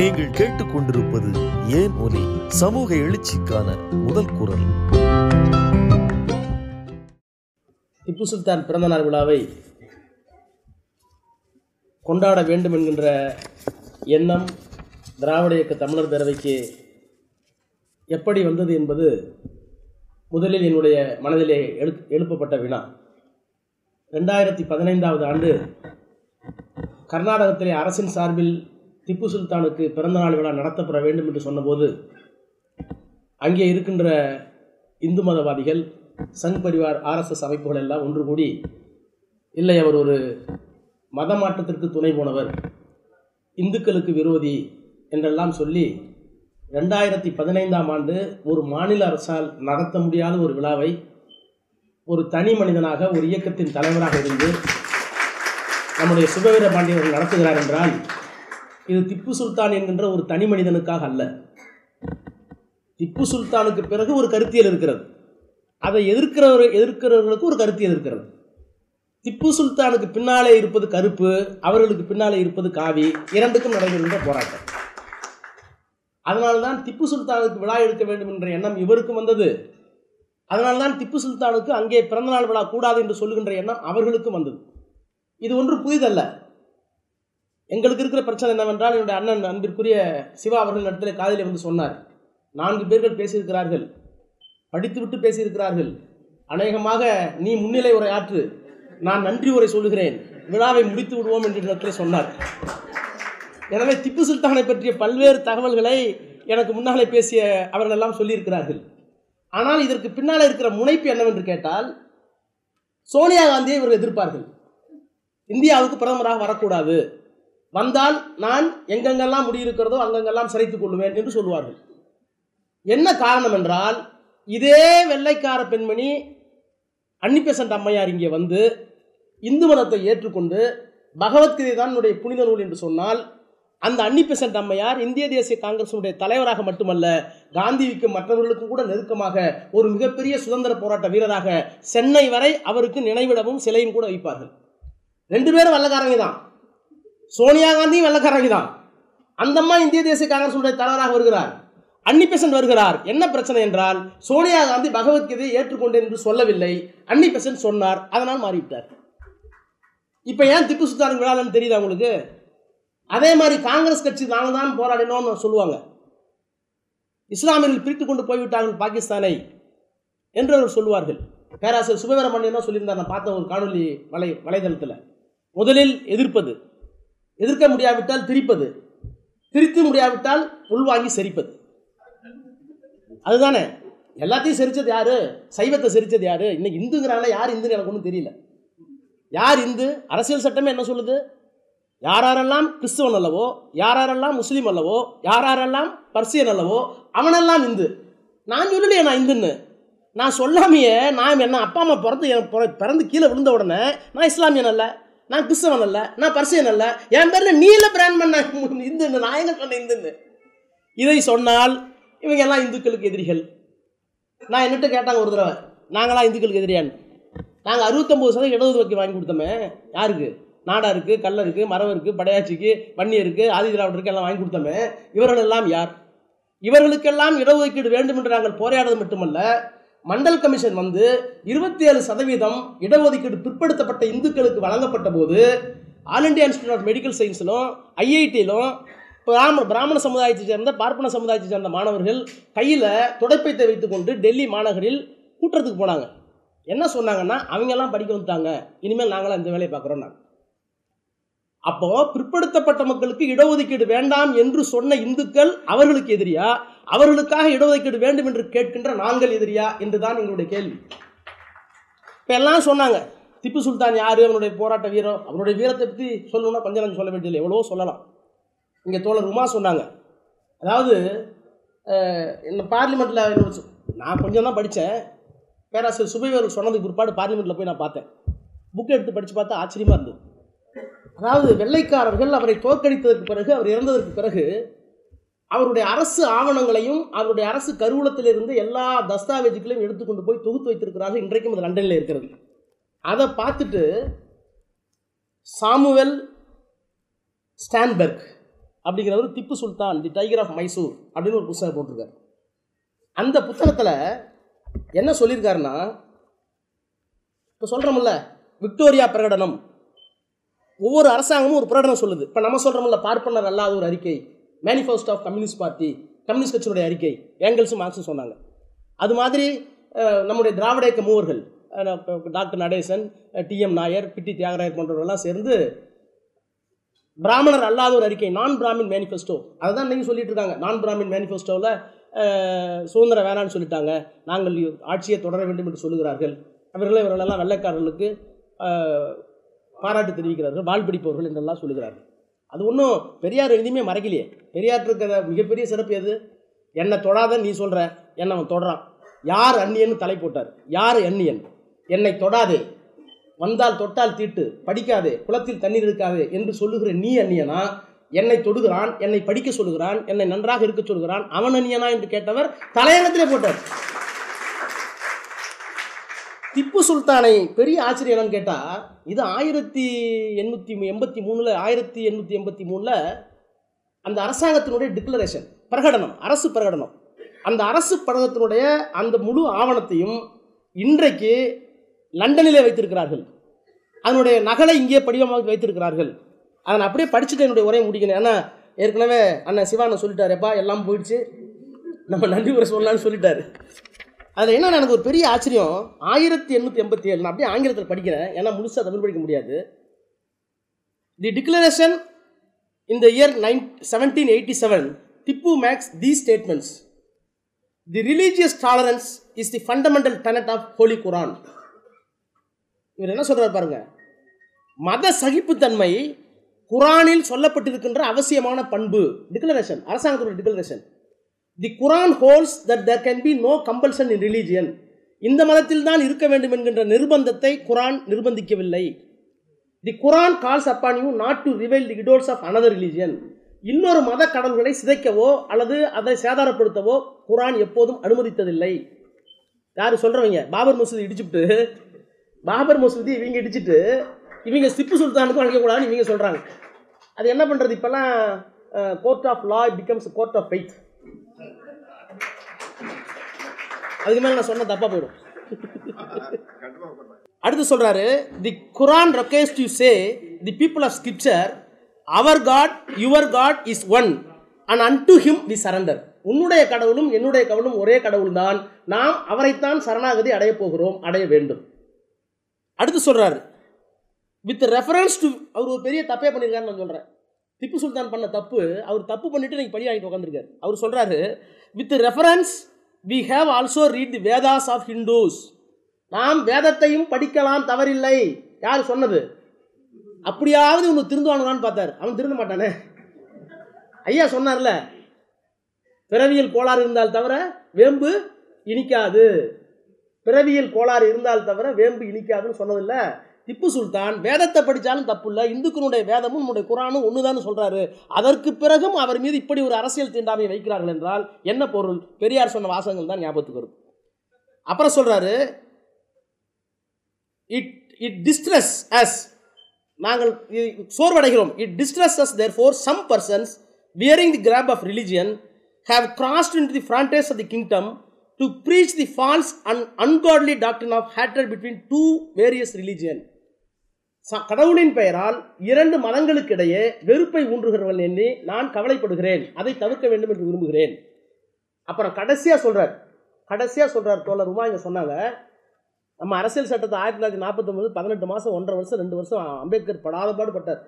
நீங்கள் கேட்டுக்கொண்டிருப்பது ஏன் ஒலி? சமூக எழுச்சிக்கான முதல் குரல். திப்பு சுல்தான் பிறந்தநாள் விழாவை கொண்டாட வேண்டும் என்கின்ற எண்ணம் திராவிட இயக்க தமிழர் பேரவைக்கு எப்படி வந்தது என்பது முதலில் என்னுடைய மனதிலே எழு எழுப்பப்பட்ட வினா. ரெண்டாயிரத்தி பதினைந்தாவது ஆண்டு கர்நாடகத்திலே அரசின் சார்பில் திப்பு சுல்தானுக்கு பிறந்தநாள் விழா நடத்தப்பட வேண்டும் என்று சொன்னபோது அங்கே இருக்கின்ற இந்து மதவாதிகள் சங் பரிவார் ஆர்எஸ்எஸ் அமைப்புகள் எல்லாம் ஒன்று கூடி இல்லை அவர் ஒரு மத மாற்றத்திற்கு துணை போனவர் இந்துக்களுக்கு விரோதி என்றெல்லாம் சொல்லி ரெண்டாயிரத்தி பதினைந்தாம் ஆண்டு ஒரு மாநில அரசால் நடத்த முடியாத ஒரு விழாவை ஒரு தனி மனிதனாக ஒரு இயக்கத்தின் தலைவராக இருந்து நம்முடைய சுபவீர பாண்டியர்கள் நடத்துகிறார் என்றால் இது திப்பு சுல்தான் என்கின்ற ஒரு தனி மனிதனுக்காக அல்ல. திப்பு சுல்தானுக்கு பிறகு ஒரு கருத்தியல் இருக்கிறது. அதை எதிர்க்கிறவர் எதிர்க்கிறவர்களுக்கு ஒரு கருத்தியல் இருக்கிறது. திப்பு சுல்தானுக்கு பின்னாலே இருப்பது கருப்பு அவர்களுக்கு பின்னாலே இருப்பது காவி இரண்டுக்கும் நடைபெறுகின்ற போராட்டம். அதனால்தான் திப்பு சுல்தானுக்கு விழா எடுக்க வேண்டும் என்ற எண்ணம் இவருக்கும் வந்தது. அதனால்தான் திப்பு சுல்தானுக்கு அங்கே பிறந்தநாள் விழா கூடாது என்று சொல்லுகின்ற எண்ணம் அவர்களுக்கும் வந்தது. இது ஒன்று புதிதல்ல எங்களுக்கு இருக்கிற பிரச்சனை என்னவென்றால் என்னுடைய அண்ணன் அன்பிற்குரிய சிவா அவர்கள் இடத்துல காதிலே வந்து சொன்னார். நான்கு பேர்கள் பேசியிருக்கிறார்கள். படித்துவிட்டு பேசியிருக்கிறார்கள். அநேகமாக நீ முன்னிலை உரை ஆற்று நான் நன்றி உரை சொல்லுகிறேன். விழாவை முடித்து விடுவோம் என்று இடத்துல சொன்னார். எனவே திப்பு சுல்தானை பற்றிய பல்வேறு தகவல்களை எனக்கு முன்னாலே பேசிய அவர்கள் எல்லாம் சொல்லியிருக்கிறார்கள். ஆனால் இதற்கு பின்னால் இருக்கிற முனைப்பு என்னவென்று கேட்டால் சோனியா காந்தியை இவர்கள் எதிர்ப்பார்கள். இந்தியாவுக்கு பிரதமராக வரக்கூடாது. வந்தால் நான் எங்கெங்கெல்லாம் முடியிருக்கிறதோ அங்கெங்கெல்லாம் சிறைத்துக் கொள்ளுவேன் என்று சொல்லுவார்கள். என்ன காரணம் என்றால் இதே வெள்ளைக்கார பெண்மணி அன்னிபெசன்ட் அம்மையார் இங்கே வந்து இந்து மதத்தை ஏற்றுக்கொண்டு பகவத்கீதை தான் என்னுடைய புனித நூல் என்று சொன்னால் அந்த அன்னிபெசன்ட் அம்மையார் இந்திய தேசிய காங்கிரசினுடைய தலைவராக மட்டுமல்ல காந்திக்கும் மற்றவர்களுக்கும் கூட நெருக்கமாக ஒரு மிகப்பெரிய சுதந்திர போராட்ட வீரராக சென்னை வரை அவருக்கு நினைவிடமும் சிலையும் கூட வைப்பார்கள். ரெண்டு பேரும் வெள்ளக்காரங்க தான். சோனியா காந்தியும் வெள்ளக்காரங்க தான் அந்தம்மா இந்திய தேசிய காங்கிரசினுடைய தலைவராக வருகிறார். அன்னி வருகிறார். என்ன பிரச்சனை என்றால் சோனியா காந்தி பகவத்கீதையை ஏற்றுக்கொண்டேன் என்று சொல்லவில்லை. அன்னி பெசன்ட் சொன்னார் அதனால் மாறிவிட்டார். இப்போ ஏன் திப்பு சுல்தான் விழாலன்னு தெரியுதா உங்களுக்கு? அதே மாதிரி காங்கிரஸ் கட்சி நாங்கள் தான் போராடினோம்னு சொல்லுவாங்க. இஸ்லாமியர்கள் பிரித்து கொண்டு போய்விட்டார்கள் பாகிஸ்தானை என்று அவர் சொல்லுவார்கள். பேராசிரியர் சுபவீரமணியன் தான் சொல்லியிருந்தார். நான் பார்த்த ஒரு காணொலி வலை வலைதளத்தில். முதலில் எதிர்ப்பது. எதிர்க்க முடியாவிட்டால் திரிப்பது. திரித்து முடியாவிட்டால் உள்வாங்கி செரிப்பது. அதுதானே. எல்லாத்தையும் செரிச்சது யாரு? சைவத்தை செரிச்சது யாரு? இன்னைக்கு இந்துங்கிறாங்களே யார் இந்துன்னு எனக்கு ஒன்றும் தெரியல. யார் இந்து? அரசியல் சட்டமே என்ன சொல்லுது? யாரெல்லாம் கிறிஸ்துவன் அல்லவோ யாரெல்லாம் முஸ்லீம் அல்லவோ யாரெல்லாம் பர்சியன் அல்லவோ அவனெல்லாம் இந்து. நான் சொல்லலையே நான் இந்துன்னு. நான் சொல்லாமையே நான் என்ன அப்பா அம்மா பிறந்து என் பிற- பிறந்து கீழே விழுந்த உடனே நான் இஸ்லாமியன் அல்ல. நான் கிறிஸ்தவன் அல்ல நான் பர்சியன் அல்ல. என் பேரில் நீல பிராண்மன் நான் இந்துன்னு நான் எங்க சொன்னேன் இந்துன்னு? இதை சொன்னால் இவங்க எல்லாம் இந்துக்களுக்கு எதிரிகள். நான் என்னட்டு கேட்டாங்க ஒரு தடவை நாங்களாம் இந்துக்களுக்கு எதிரியான்னு நாங்கள் அறுபத்தொம்போது சதவீதம் இடஒதுக்கீடு வாங்கி கொடுத்தோமே யாருக்கு? நாடா இருக்குது கடல் இருக்குது கல்லருக்கு இருக்குது படையாச்சிக்கு இருக்குது ஆதி திராவிடருக்கு எல்லாம் வாங்கி கொடுத்தோமே இவர்கள் எல்லாம் யார்? இவர்களுக்கெல்லாம் இடஒதுக்கீடு வேண்டும் என்று நாங்கள் போராடுறது மட்டுமல்ல மண்டல் கமிஷன் வந்து இருபத்தி ஏழு சதவீதம் இடஒதுக்கீடு பிற்படுத்தப்பட்ட இந்துக்களுக்கு வழங்கப்பட்ட போது all India institute of medical சயின்ஸிலும் ஐஐடியிலும் பிராம பிராமண சமுதாயத்தை சேர்ந்த பார்ப்பன சமுதாயத்தை சேர்ந்த மாணவர்கள் கையில் துடைப்பைத்தை வைத்துக்கொண்டு டெல்லி மாநகரில் கூட்டுறதுக்கு போனாங்க. என்ன சொன்னாங்கன்னா அவங்கெல்லாம் படிக்க வந்துட்டாங்க. இனிமேல் நாங்களாம் இந்த வேலையை பார்க்குறோம் நாங்கள் அப்போ பிற்படுத்தப்பட்ட மக்களுக்கு இடஒதுக்கீடு வேண்டாம் என்று சொன்ன இந்துக்கள் அவர்களுக்கு எதிரியா? அவர்களுக்காக இடஒதுக்கீடு வேண்டும் என்று கேட்கின்ற நாங்கள் எதிரியா? என்றுதான் எங்களுடைய கேள்வி. இப்போ எல்லாம் சொன்னாங்க. திப்பு சுல்தான் யார்? அவனுடைய போராட்ட வீரம் அவனுடைய வீரத்தை பற்றி சொல்லணும்னா கொஞ்சம் கொஞ்சம் சொல்ல வேண்டியதில்லை. எவ்வளவோ சொல்லலாம். இங்கே தோழர் உமா சொன்னாங்க. அதாவது இந்த பார்லிமெண்ட்டில் நான் கொஞ்சம் தான் படித்தேன் பேராசிரியர் சுபைவர் சொன்னதுக்கு பிற்பாடு பார்லிமெண்ட்டில் போய் நான் பார்த்தேன். புக் எடுத்து படித்து பார்த்தா ஆச்சரியமாக இருந்தது. அதாவது வெள்ளைக்காரர்கள் அவரை தோற்கடித்ததற்கு பிறகு அவர் இறந்ததற்கு பிறகு அவருடைய அரசு ஆவணங்களையும் அவருடைய அரசு கருவூலத்திலிருந்து எல்லா தஸ்தாவேஜுகளையும் எடுத்துக்கொண்டு போய் தொகுத்து வைத்திருக்கிறார்கள். இன்றைக்கும் அது லண்டனில் இருக்கிறது. அதை பார்த்துட்டு சாமுவல் ஸ்டான்பெர்க் அப்படிங்கிறவர் Tipu Sultan the tiger of Mysore அப்படின்னு ஒரு புத்தகம் போட்டிருக்காரு. அந்த புத்தகத்தில் என்ன சொல்லியிருக்காருன்னா இப்போ சொல்கிறோம்ல விக்டோரியா பிரகடனம் ஒவ்வொரு அரசாங்கமும் ஒரு பிரகடனம் சொல்லுது. இப்போ நம்ம சொல்கிறோம்ல பார்ப்பனர் அல்லாத ஒரு அறிக்கை manifesto of communist party communist கட்சியினுடைய அறிக்கை ஏங்கல்ஸும் மார்க்ஸும் சொன்னாங்க. அது மாதிரி நம்முடைய திராவிட இயக்க மூவர்கள் டாக்டர் நடேசன் டிஎம் நாயர் பிட்டி தியாகராயர் போன்றவர்கள்லாம் சேர்ந்து பிராமணர் அல்லாத ஒரு அறிக்கை நான் பிராமின் மேனிஃபெஸ்டோ அதை தான் நீங்கள் சொல்லிட்டு இருக்காங்க. நான் பிராமின் மேனிஃபெஸ்டோவில் சுதந்திரம் வேணான்னு சொல்லிட்டாங்க. நாங்கள் ஆட்சியை தொடர வேண்டும் என்று சொல்லுகிறார்கள். அவர்கள் இவர்களெல்லாம் வெள்ளைக்காரர்களுக்கு பாராட்டு தெரிவிக்கிறார்கள் வாழ் பிடிப்பவர்கள் என்றெல்லாம் சொல்லுகிறார்கள். அது ஒன்றும் பெரியார் எதுவுமே மறைக்கலையே. பெரியார் இருக்கிற மிகப்பெரிய சிறப்பு எது? என்னை தொடாத நீ சொல்கிற என்னை அவன் தொடுறான். யார் அந்நியன்னு தலை போட்டார். யார் அந்நியன்? என்னை தொடாதே. வந்தால் தொட்டால் தீட்டு. படிக்காதே. குளத்தில் தண்ணீர் இருக்காதே. என்று சொல்லுகிற நீ அந்நியனா? என்னை தொடுகிறான். என்னை படிக்க சொல்லுகிறான். என்னை நன்றாக இருக்க சொல்கிறான் அவன் அந்நியனா? என்று கேட்டவர் தலையங்கத்திலே போட்டார். திப்பு சுல்தானை பெரிய ஆச்சரியம் என்னன்னு கேட்டால் இது ஆயிரத்தி எண்ணூற்றி எண்பத்தி மூணில் ஆயிரத்தி எண்ணூற்றி எண்பத்தி மூணில் அந்த அரசாங்கத்தினுடைய டிக்ளரேஷன் பிரகடனம் அரசு பிரகடனம். அந்த அரசு பிரகடனத்தினுடைய அந்த முழு ஆவணத்தையும் இன்றைக்கு லண்டனிலே வைத்திருக்கிறார்கள். அதனுடைய நகலை இங்கே படிவமாக வைத்திருக்கிறார்கள். அதை நான் அப்படியே படிச்சுட்டு என்னுடைய உரையை முடிக்கணும். ஏன்னா ஏற்கனவே அண்ணன் சிவானன் சொல்லிட்டாரு எப்பா எல்லாம் போயிடுச்சு. நம்ம நன்றி உரை சொல்லலாம்னு சொல்லிட்டாரு. அதில் என்ன எனக்கு ஒரு பெரிய ஆச்சரியம். ஆயிரத்தி எண்ணூற்றி எண்பத்தி ஏழு நான் அப்படியே ஆங்கிலத்தில் படிக்கிறேன். ஏன்னா முழுசாக தமிழ் படிக்க முடியாது. The declaration in the year nine seventeen eighty seven Tipu makes the statements the religious tolerance is the fundamental tenet of holy Quran இவர் என்ன சொல்கிறார் பாருங்கள் மத சகிப்புத்தன்மை குரானில் சொல்லப்பட்டிருக்கின்ற அவசியமான பண்பு டிக்ளரேஷன் அரசாங்கத்துடைய declaration the Quran holds that there can be no compulsion in religion இந்த மதத்தில் தான் இருக்க வேண்டும் என்கின்ற நிர்பந்தத்தை Quran நிர்பந்திக்கவில்லை. The Quran calls upon you not to revile the idols of another religion இன்னொரு மத கடவுள்களை சிதைக்கவோ அல்லது அதை சேதாரப்படுத்தவோ குரான் எப்போதும் அனுமதித்ததில்லை. யார் சொல்கிறவங்க பாபர் மசூதி இடிச்சுட்டு பாபர் மசூதி இவங்க இடிச்சுட்டு இவங்க சிப்பு சுல்தானுக்கும் அழைக்கக்கூடாதுன்னு இவங்க சொல்கிறாங்க அது என்ன பண்ணுறது இப்போல்லாம் court of law becomes court of faith அதுக்கு மேலே நான் சொன்ன தப்பாக போயிடும். அடுத்து சொல்றாரு the Quran requests to say the people of scripture our God your God is one and unto him we surrender உன்னுடைய கடவுளும் என்னுடைய கடவுளும் ஒரே கடவுள் தான். நாம் அவரைத்தான் சரணாகதி அடையப் போகிறோம் அடைய வேண்டும். அடுத்து சொல்றாரு வித் ரெஃபரன்ஸ் டு அவர் ஒரு பெரிய தப்பே பண்ணியிருக்காருன்னு நான் சொல்கிறேன் திப்பு சுல்தான் பண்ண தப்பு அவர் தப்பு பண்ணிட்டு நீங்கள் படி வாங்கிட்டு உட்காந்துருக்காரு அவர் சொல்கிறாரு with reference we have also read the Vedas of Hindus நாம் வேதத்தையும் படிக்கலாம் தவறில்லை. யார் சொன்னது? அப்படியாவது இவனு திருந்துவானுங்களான்னு பார்த்தார். அவன் திருந்த மாட்டானே ஐயா சொன்னார்ல பிறவியில் கோளாறு இருந்தால் தவிர வேம்பு இனிக்காது. பிறவியில் கோளாறு இருந்தால் தவிர வேம்பு இனிக்காதுன்னு சொன்னதில்லை. திப்பு சுல்தான் வேதத்தை படித்தாலும் தப்பு இல்லை இந்துக்களுடைய வேதமும் நம்முடைய குரானும் ஒன்று சொல்கிறாரு அதற்கு பிறகும் அவர் மீது இப்படி ஒரு அரசியல் தீண்டாமை வைக்கிறார்கள் என்றால் என்ன பொருள்? பெரியார் சொன்ன வாசகங்கள் தான் ஞாபகத்துக்கு வரும். அப்புறம் சொல்கிறாரு இட் இட் டிஸ்ட்ரெஸ் அஸ் நாங்கள் இ- சோர்வடைகிறோம். It distress us there for some persons wearing the garb of religion have crossed in the frontiers of the kingdom to preach the false and ungodly doctrine of hatred between two various religion ச- கடவுளின் பெயரால் இரண்டு மதங்களுக்கிடையே வெறுப்பை ஊன்றுகிறவன் எண்ணி நான் கவலைப்படுகிறேன். அதை தவிர்க்க வேண்டும் என்று விரும்புகிறேன். அப்புறம் கடைசியாக சொல்கிறார் கடைசியாக சொல்கிறார் தோழர் உமா இங்கே சொன்னாங்க. நம்ம அரசியல் சட்டத்தை ஆயிரத்தி தொள்ளாயிரத்தி நாற்பத்தொம்பது பதினெட்டு மாதம் ஒன்றரை வருஷம் ரெண்டு வருஷம் அம்பேத்கர் படாத பாடுபட்டார்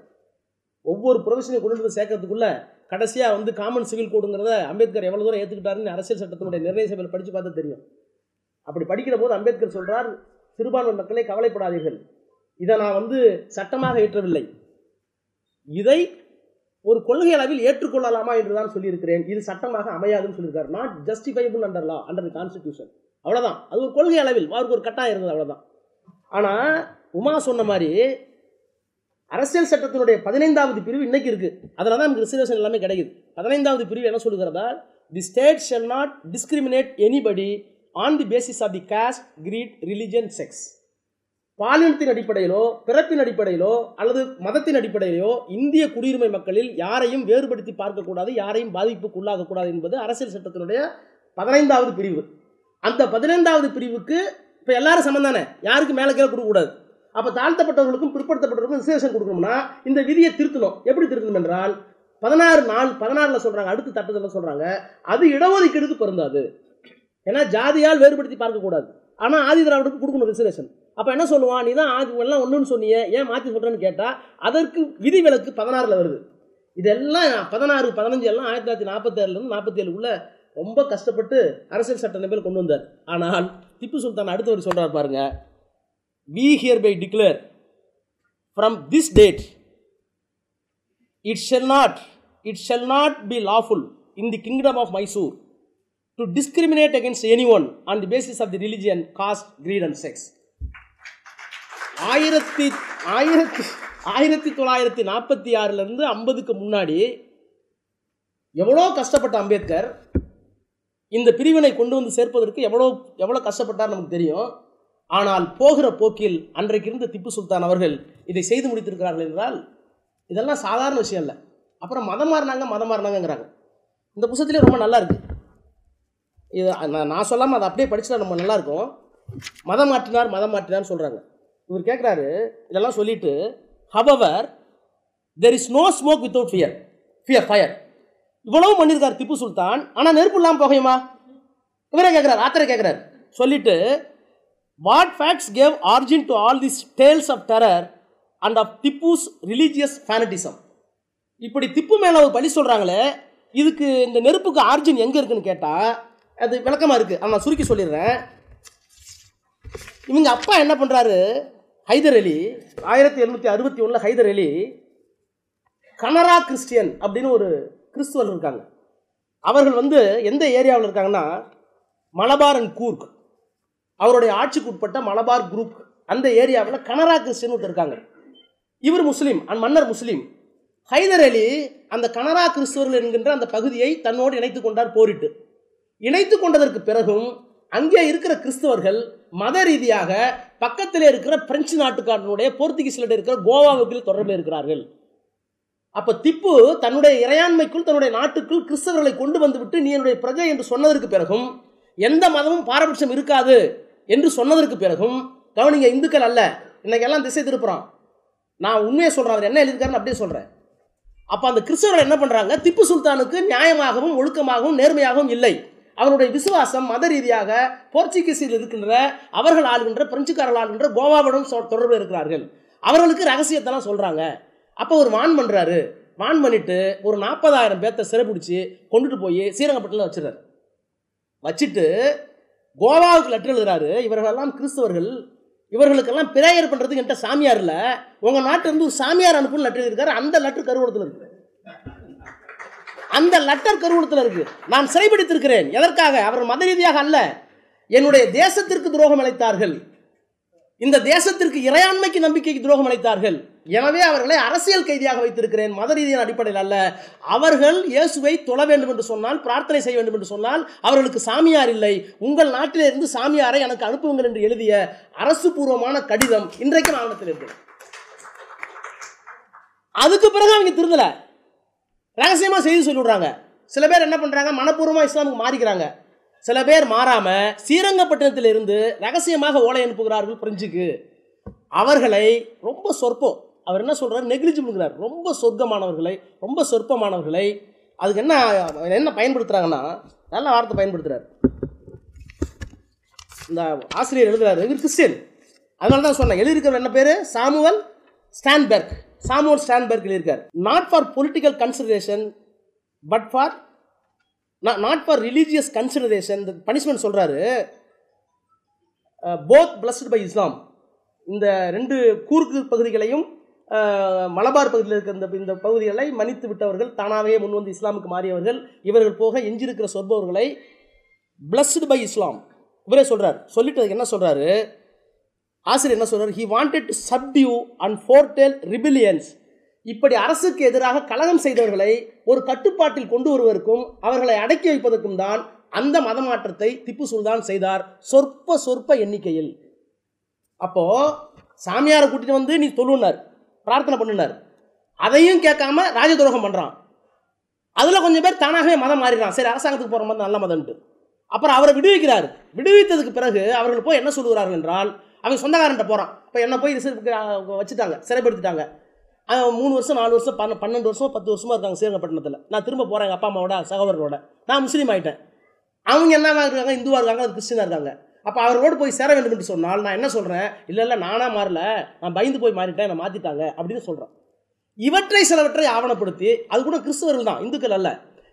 ஒவ்வொரு ப்ரொவிஷனையும் கொண்டு வந்து சேர்க்கறதுக்குள்ள கடைசியாக வந்து காமன் சிவில் கோடுங்கிறத அம்பேத்கர் எவ்வளோ தூரம் ஏற்றுக்கிட்டாருன்னு அரசியல் சட்டத்தினுடைய நிர்ணய சபையில் படித்து பார்த்தா தெரியும். அப்படி படிக்கிற போது அம்பேத்கர் சொல்கிறார் சிறுபான்மை மக்களே கவலைப்படாதீர்கள். இதை நான் வந்து சட்டமாக ஏற்றவில்லை. இதை ஒரு கொள்கை அளவில் ஏற்றுக்கொள்ளலாமா என்று தான் சொல்லியிருக்கிறேன். இது சட்டமாக அமையாதுன்னு சொல்லியிருக்காரு. Not justifiable under law under the constitution அவ்வளோதான் அது ஒரு கொள்கை அளவில் அவருக்கு ஒரு கட்டாயம் இருந்தது அவ்வளோதான் ஆனால் உமா சொன்ன மாதிரி அரசியல் சட்டத்தினுடைய பதினைந்தாவது பிரிவு இன்னைக்கு இருக்குது அதனால தான் நமக்கு ரிசர்வேஷன் எல்லாமே கிடைக்குது. பதினைந்தாவது பிரிவு என்ன சொல்கிறதால் the state shall not discriminate anybody on the basis of the caste creed religion sex பாலினத்தின் அடிப்படையிலோ பிறப்பின் அடிப்படையிலோ அல்லது மதத்தின் அடிப்படையிலோ இந்திய குடியுரிமை மக்களில் யாரையும் வேறுபடுத்தி பார்க்கக்கூடாது யாரையும் பாதிப்புக்கு உள்ளாகக்கூடாது என்பது அரசியல் சட்டத்தினுடைய பதினைந்தாவது பிரிவு. அந்த பதினைந்தாவது பிரிவுக்கு இப்போ எல்லாரும் சமம் தானே? யாருக்கு மேலே கீழே கொடுக்கக்கூடாது. அப்போ தாழ்த்தப்பட்டவர்களுக்கும் பிற்படுத்தப்பட்டவர்களுக்கும் ரிசர்வேஷன் கொடுக்கணும்னா இந்த விதியை திருத்தணும். எப்படி திருத்தணும் என்றால் பதினாறு நாள் பதினாறில் சொல்கிறாங்க அடுத்த தட்டத்தில் சொல்கிறாங்க அது இடஒதுக்கீடுக்கு பொருந்தாது. ஏன்னா ஜாதியால் வேறுபடுத்தி பார்க்கக்கூடாது. ஆனால் ஆதி திராவிடருக்கு கொடுக்கணும் ரிசர்வேஷன் அப்போ என்ன சொல்லுவான்? நீ தான் ஆதி எல்லாம் ஒன்றுன்னு சொன்னியே ஏன் மாற்றி சொல்கிறேன்னு கேட்டால் அதற்கு விதி விலக்கு பதினாறில் வருது. இதெல்லாம் பதினாறு பதினஞ்சு எல்லாம் ஆயிரத்தி தொள்ளாயிரத்தி நாற்பத்தேழுலேருந்து நாற்பத்தி ஏழுக்குள்ள ரொம்ப கஷ்டப்பட்டு அரசியல் சட்ட நிலையில் கொண்டு வந்தார். ஆனால் திப்பு சுல்தான் அடுத்தவர் சொல்கிறார் பாருங்கள் we hereby declare from this date it shall not it shall not be lawful in the kingdom of Mysore to discriminate against anyone on the basis of the religion caste creed and sex ஆயிரத்தி ஆயிரத்தி ஆயிரத்தி தொள்ளாயிரத்தி நாற்பத்தி ஆறிலிருந்து ஐம்பதுக்கு முன்னாடி எவ்வளோ கஷ்டப்பட்ட அம்பேத்கர் இந்த பிரிவினை கொண்டு வந்து சேர்ப்பதற்கு எவ்வளோ எவ்வளோ கஷ்டப்பட்டார் நமக்கு தெரியும். ஆனால் போகிற போக்கில் அன்றைக்கு இருந்த திப்பு சுல்தான் அவர்கள் இதை செய்து முடித்திருக்கிறார்கள் என்றால் இதெல்லாம் சாதாரண விஷயம் இல்லை. அப்புறம் மதம் மாறினாங்க மதம் மாறினாங்கங்கிறாங்க. இந்த புத்தகத்திலே ரொம்ப நல்லா இருக்கு. இது நான் நான் சொல்லாமல் அதை அப்படியே படிச்சுட்டா நம்ம நல்லா இருக்கும். மதம் மாற்றினார் மதம் மாற்றினார்னு சொல்கிறாங்க இவர் கேட்குறாரு இதெல்லாம் சொல்லிட்டு however there is no smoke without fear fear fire இவ்வளவு பண்ணியிருக்கார் திப்பு சுல்தான். ஆனால் நெருப்பு இல்லாமல் போகையுமா இவரே கேட்குறாரு ஆத்தரை கேட்குறாரு சொல்லிட்டு what facts gave origin to all this tales of terror and of Tipu's religious fanaticism இப்படி திப்பு மேலே ஒரு பழி சொல்கிறாங்களே இதுக்கு இந்த நெருப்புக்கு ஆர்ஜின் எங்கே இருக்குன்னு கேட்டால் அது விளக்கமாக இருக்குது ஆனால் நான் சுருக்கி சொல்லிடுறேன். இவங்க அப்பா என்ன பண்ணுறாரு ஹைதர் அலி ஆயிரத்தி எழுநூற்றி அறுபத்தி ஒன்றில் ஹைதர் அலி கனரா கிறிஸ்டியன் அப்படின்னு ஒரு கிறிஸ்துவர் இருக்காங்க. அவர்கள் வந்து எந்த ஏரியாவில் இருக்காங்கன்னா மலபார் அண்ட் கூர்க். அவருடைய ஆட்சிக்கு உட்பட்ட மலபார் குரூப் அந்த ஏரியாவில் கனரா கிறிஸ்டின் ஒருத்தர் இருக்காங்க. இவர் முஸ்லீம் அண்ட் மன்னர் முஸ்லீம். ஹைதர் அலி அந்த கனரா கிறிஸ்துவர்கள் என்கின்ற அந்த பகுதியை தன்னோடு இணைத்து கொண்டார் போரிட்டு. இணைத்து கொண்டதற்கு பிறகும் அங்கே இருக்கிற கிறிஸ்தவர்கள் மத ரீதியாக பக்கத்தில் இருக்கிற பிரெஞ்சு நாட்டுக்காரனுடைய போர்த்துகீஸில் இருக்கிற கோவாவுக்கு தொடர்பில் இருக்கிறார்கள். அப்போ திப்பு தன்னுடைய இறையாண்மைக்குள் தன்னுடைய நாட்டுக்குள் கிறிஸ்தவர்களை கொண்டு வந்துவிட்டு நீ என்னுடைய பிரஜை என்று சொன்னதற்கு பிறகும் எந்த மதமும் பாரபட்சம் இருக்காது. என்று சொன்னதற்கு பிறகும் கவனிங்க இந்துக்கள் அல்ல. இன்னைக்கு எல்லாம் திசை திருப்புறான். நான் உண்மையை சொல்கிறேன் அவர் என்ன எழுதியிருக்காருன்னு அப்படியே சொல்கிறேன் அப்போ அந்த கிறிஸ்தவர்கள் என்ன பண்ணுறாங்க திப்பு சுல்தானுக்கு நியாயமாகவும் ஒழுக்கமாகவும் நேர்மையாகவும் இல்லை. அவருடைய விசுவாசம் மத ரீதியாக போர்ச்சுகீஸில் இருக்கின்ற அவர்கள் ஆளுகின்ற பிரெஞ்சுக்காரர்கள் ஆளுகின்ற கோவாவுடன் சொ- தொடர்பு இருக்கிறார்கள். அவர்களுக்கு ரகசியத்தெல்லாம் சொல்கிறாங்க அப்போ ஒரு வான் பண்ணுறாரு வான் பண்ணிட்டு ஒரு நாற்பதாயிரம் பேர்த்த சிறைப்பிடிச்சி கொண்டுட்டு போய் ஸ்ரீரங்கப்பட்டினம் வச்சிடறாரு. வச்சுட்டு கோவாவுக்கு லெட்டர் எழுதுறாரு. இவர்களெல்லாம் கிறிஸ்தவர்கள். இவர்களுக்கெல்லாம் பிரேயர் பண்ணுறதுக்கு என்கிட்ட சாமியார் இல்லை. உங்கள் நாட்டிலிருந்து ஒரு சாமியார் அனுப்புன்னு லெட்டர் எழுதியிருக்காரு. அந்த லெட்டர் கருவூலத்தில் இருக்கு. அந்த லெட்டர் கருவூலத்தில் இருக்கு. நான் சிறைபிடித்திருக்கிறேன். எதற்காக? அவர் மத ரீதியாக அல்ல. என்னுடைய தேசத்திற்கு துரோகம் அளித்தார்கள். இந்த தேசத்திற்கு இறையாண்மைக்கு நம்பிக்கைக்கு துரோகம் அளித்தார்கள். எனவே அவர்களை அரசியல் கைதியாக வைத்திருக்கிறேன். மத ரீதியின் அடிப்படையில் அல்ல. அவர்கள் இயேசுவை தொழ வேண்டும் என்று சொன்னால் பிரார்த்தனை செய்ய வேண்டும் என்று சொன்னால் அவர்களுக்கு சாமியார் இல்லை. உங்கள் நாட்டிலிருந்து சாமியாரை எனக்கு அனுப்புங்கள் என்று எழுதிய அரசு பூர்வமான கடிதம் இன்றைக்கு ஆவணத்தில் இருக்கு. அதுக்கு பிறகு அவங்க திருந்தல. ரகசியமா செய்தி சொல்லிடுறாங்க சில பேர் என்ன பண்றாங்க? மனப்பூர்வமா இஸ்லாமுக்கு மாறிக்கிறாங்க. சில பேர் மாறாமல் ஸ்ரீரங்கப்பட்டினத்திலிருந்து ரகசியமாக ஓலை அனுப்புகிறார்கள் பிரெஞ்சுக்கு. அவர்களை ரொம்ப சொற்பம். அவர் என்ன சொல்கிறார் நெக்லிஜிபிள்ங்கிறார் ரொம்ப சொர்க்கமானவர்களை ரொம்ப சொற்பமானவர்களை. அதுக்கு என்ன என்ன பயன்படுத்துகிறாங்கன்னா நல்ல வார்த்தை பயன்படுத்துகிறார் இந்த ஆசிரியர் எழுதுகிறார் இவர் கிறிஸ்டியன். அதனால தான் சொன்னேன். எழுதியிருக்கிற என்ன பேர்? சாமுவல் ஸ்டான்பெர்க். சாமுவல் ஸ்டான்பெர்க் எழுதியிருக்கார். Not for political consideration but for non not for religious consideration punishment சொல்கிறாரு போத் பிளஸ்ட் பை இஸ்லாம் இந்த ரெண்டு கூர்க்கு பகுதிகளையும் uh, மலபார் பகுதியில் இருக்கிற இந்த இந்த பகுதிகளை மன்னித்து விட்டவர்கள் தானாகவே முன் வந்து இஸ்லாமுக்கு மாறியவர்கள் இவர்கள் போக எஞ்சிருக்கிற சொற்பவர்களை பிளஸ்டு பை இஸ்லாம் இவரே சொல்கிறார் சொல்லிட்டு அதுக்கு என்ன சொல்கிறாரு ஆசிரியர் என்ன சொல்கிறார் he wanted to subdue and forestall rebellions இப்படி அரசுக்கு எதிராக கலகம் செய்தவர்களை ஒரு கட்டுப்பாட்டில் கொண்டு வருவதற்கும் அவர்களை அடக்கி வைப்பதற்கும் தான் அந்த மதமாற்றத்தை திப்பு சுல்தான் செய்தார் சொற்ப சொற்ப எண்ணிக்கையில். அப்போ சாமியாரை கூட்டிட்டு வந்து நீ சொல்லுனார் பிரார்த்தனை பண்ணினார் அதையும் கேட்காம ராஜதுரோகம் பண்ணுறான் அதில் கொஞ்சம் பேர் தானாகவே மதம் மாறிடுறான். சரி அரசாங்கத்துக்கு போகிற மாதிரி நல்ல மதம்ட்டு அப்புறம் அவரை விடுவிக்கிறார். விடுவித்ததுக்கு பிறகு அவர்கள் போய் என்ன சொல்லுகிறார்கள் என்றால் அவங்க சொந்தக்காரன்ட்ட போகிறான் இப்போ என்ன போய் ரிசர்வ் வச்சுட்டாங்க சிறைப்படுத்திட்டாங்க. மூணு வருஷம் நாலு வருஷம் பன்ன பன்னெண்டு வருஷம் பத்து வருஷமாக இருக்காங்க ஸ்ரீரங்கப்பட்டினத்தில் நான் திரும்ப போகிறேன் எங்கள் அப்பா அம்மாவோட சகோதரரோட. நான் முஸ்லீம் ஆகிட்டேன் அவங்க என்னவாக இருக்காங்க? இந்துவாக இருக்காங்க அது கிறிஸ்டினாக இருக்காங்க. அப்போ அவரோடு போய் சேர வேண்டும் என்று சொன்னால் நான் என்ன சொல்கிறேன் இல்லை இல்லை நானாக மாறல. நான் பயந்து போய் மாறிட்டேன் என்னை மாற்றிட்டாங்க அப்படின்னு சொல்கிறேன் இவற்றை சிலவற்றை ஆவணப்படுத்தி அது கூட கிறிஸ்தவர்கள் தான் இந்துக்கள் அல்ல.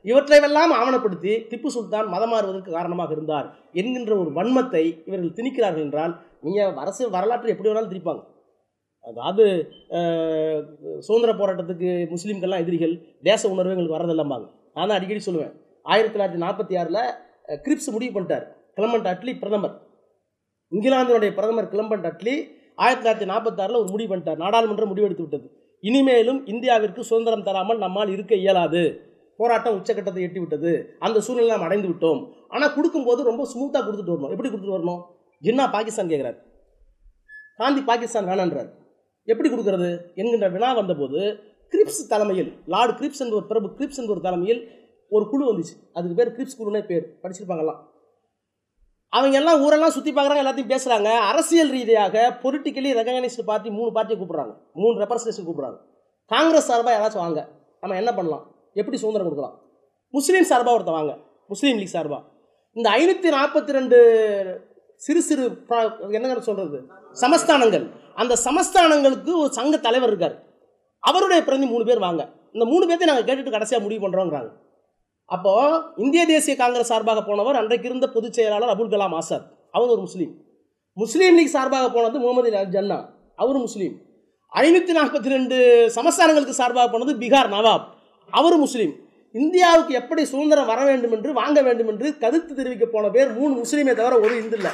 இவற்றையெல்லாம் ஆவணப்படுத்தி திப்பு சுல்தான் மதம் மாறுவதற்கு காரணமாக இருந்தார் என்கின்ற ஒரு வன்மத்தை இவர்கள் திணிக்கிறார்கள் என்றால் நீங்கள் அரசு வரலாற்றை எப்படி வேணாலும் திரிப்பாங்க அதாவது சுதந்திர போராட்டத்துக்கு முஸ்லீம்கள்லாம் எதிரிகள் தேச உணர்வு எங்களுக்கு வரதில்லம்பாங்க நான் தான் அடிக்கடி சொல்லுவேன். ஆயிரத்தி தொள்ளாயிரத்தி நாற்பத்தி ஆறில் கிரிப்ஸ் முடிவு பண்ணிட்டார். கிளம்பண்ட் அட்லி பிரதமர். இங்கிலாந்தினுடைய பிரதமர் கிளம்பண்ட் அட்லி ஆயிரத்தி தொள்ளாயிரத்தி நாற்பத்தாறில் ஒரு முடிவு பண்ணிட்டார். நாடாளுமன்றம் முடிவெடுத்து விட்டது. இனிமேலும் இந்தியாவிற்கு சுதந்திரம் தராமல் நம்மால் இருக்க இயலாது. போராட்டம் உச்சக்கட்டத்தை எட்டி விட்டது. அந்த சூழ்நிலை நாம் அடைந்து விட்டோம். ஆனால் கொடுக்கும்போது ரொம்ப ஸ்மூத்தாக கொடுத்துட்டு வரணும். எப்படி கொடுத்துட்டு வரணும்? ஜின்னா பாகிஸ்தான் கேட்குறாரு காந்தி பாகிஸ்தான் வேணான்றார். எப்படி கொடுக்கறது என்கின்ற வினா வந்தபோது கிரிப்ஸ் தலைமையில் லார்டு கிரிப்ஸ் என்ற ஒரு பிரபு கிரிப்ஸ் என்ற ஒரு தலைமையில் ஒரு குழு வந்துச்சு. அதுக்கு பேர் கிரிப்ஸ் குழுனே பேர் படிச்சிருப்பாங்கலாம் அவங்க எல்லாம் ஊரெல்லாம் சுற்றி பார்க்குறாங்க எல்லாத்தையும் பேசுகிறாங்க அரசியல் ரீதியாக பொலிட்டிக்கலி ரெகனைஸ்டு பார்ட்டி மூணு பார்ட்டியை கூப்பிட்றாங்க. மூணு ரெப்ரஸன்டேஷன் கூப்பிட்றாங்க. காங்கிரஸ் சார்பாக யாராச்சும் வாங்க. நம்ம என்ன பண்ணலாம்? எப்படி சுதந்திரம் கொடுக்கலாம்? முஸ்லீம் சார்பாக ஒருத்தன் வாங்க. முஸ்லீம் லீக் சார்பாக இந்த ஐநூற்றி நாற்பத்தி ரெண்டு சிறு சிறு என்னங்க சொல்கிறது சமஸ்தானங்கள். அந்த சமஸ்தானங்களுக்கு ஒரு சங்க தலைவர் இருக்கார். அவருடைய பிரதி மூணு பேர் வாங்க. இந்த மூணு பேர்த்தையும் நாங்கள் கேட்டுட்டு கடைசியாக முடிவு பண்ணுறோங்கிறாங்க அப்போது இந்திய தேசிய காங்கிரஸ் சார்பாக போனவர் அன்றைக்கு இருந்த பொதுச் செயலாளர் அபுல் கலாம் ஆசாத். அவர் ஒரு முஸ்லீம். முஸ்லீம் லீக் சார்பாக போனது முகமது ஜன்னா. அவர் முஸ்லீம். ஐநூற்றி நாற்பத்தி ரெண்டு சமஸ்தானங்களுக்கு சார்பாக போனது பீகார் நவாப். அவர் முஸ்லீம். இந்தியாவுக்கு எப்படி சுதந்திரம் வர வேண்டும் என்று வாங்க வேண்டும் என்று கருத்து தெரிவிக்க போன பேர் மூணு முஸ்லீமே தவிர ஒரு இந்து இல்லை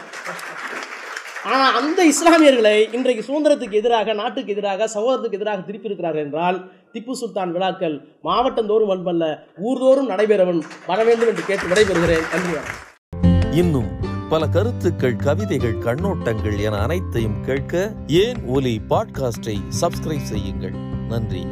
ஆனால் அந்த இஸ்லாமியர்களை இன்றைக்கு சுதந்திரத்துக்கு எதிராக நாட்டுக்கு எதிராக சகோதரத்துக்கு எதிராக திருப்பி என்றால் திப்பு சுல்தான் விழாக்கள் மாவட்டந்தோறும் அன்பல்ல ஊர்தோறும் நடைபெறவன் வர வேண்டும் என்று கேட்டு விடைபெறுகிறேன். நன்றி இன்னும் பல கருத்துக்கள் கவிதைகள் கண்ணோட்டங்கள் என அனைத்தையும் கேட்க ஏன் ஒலி பாட்காஸ்டை சப்ஸ்கிரைப் செய்யுங்கள். நன்றி.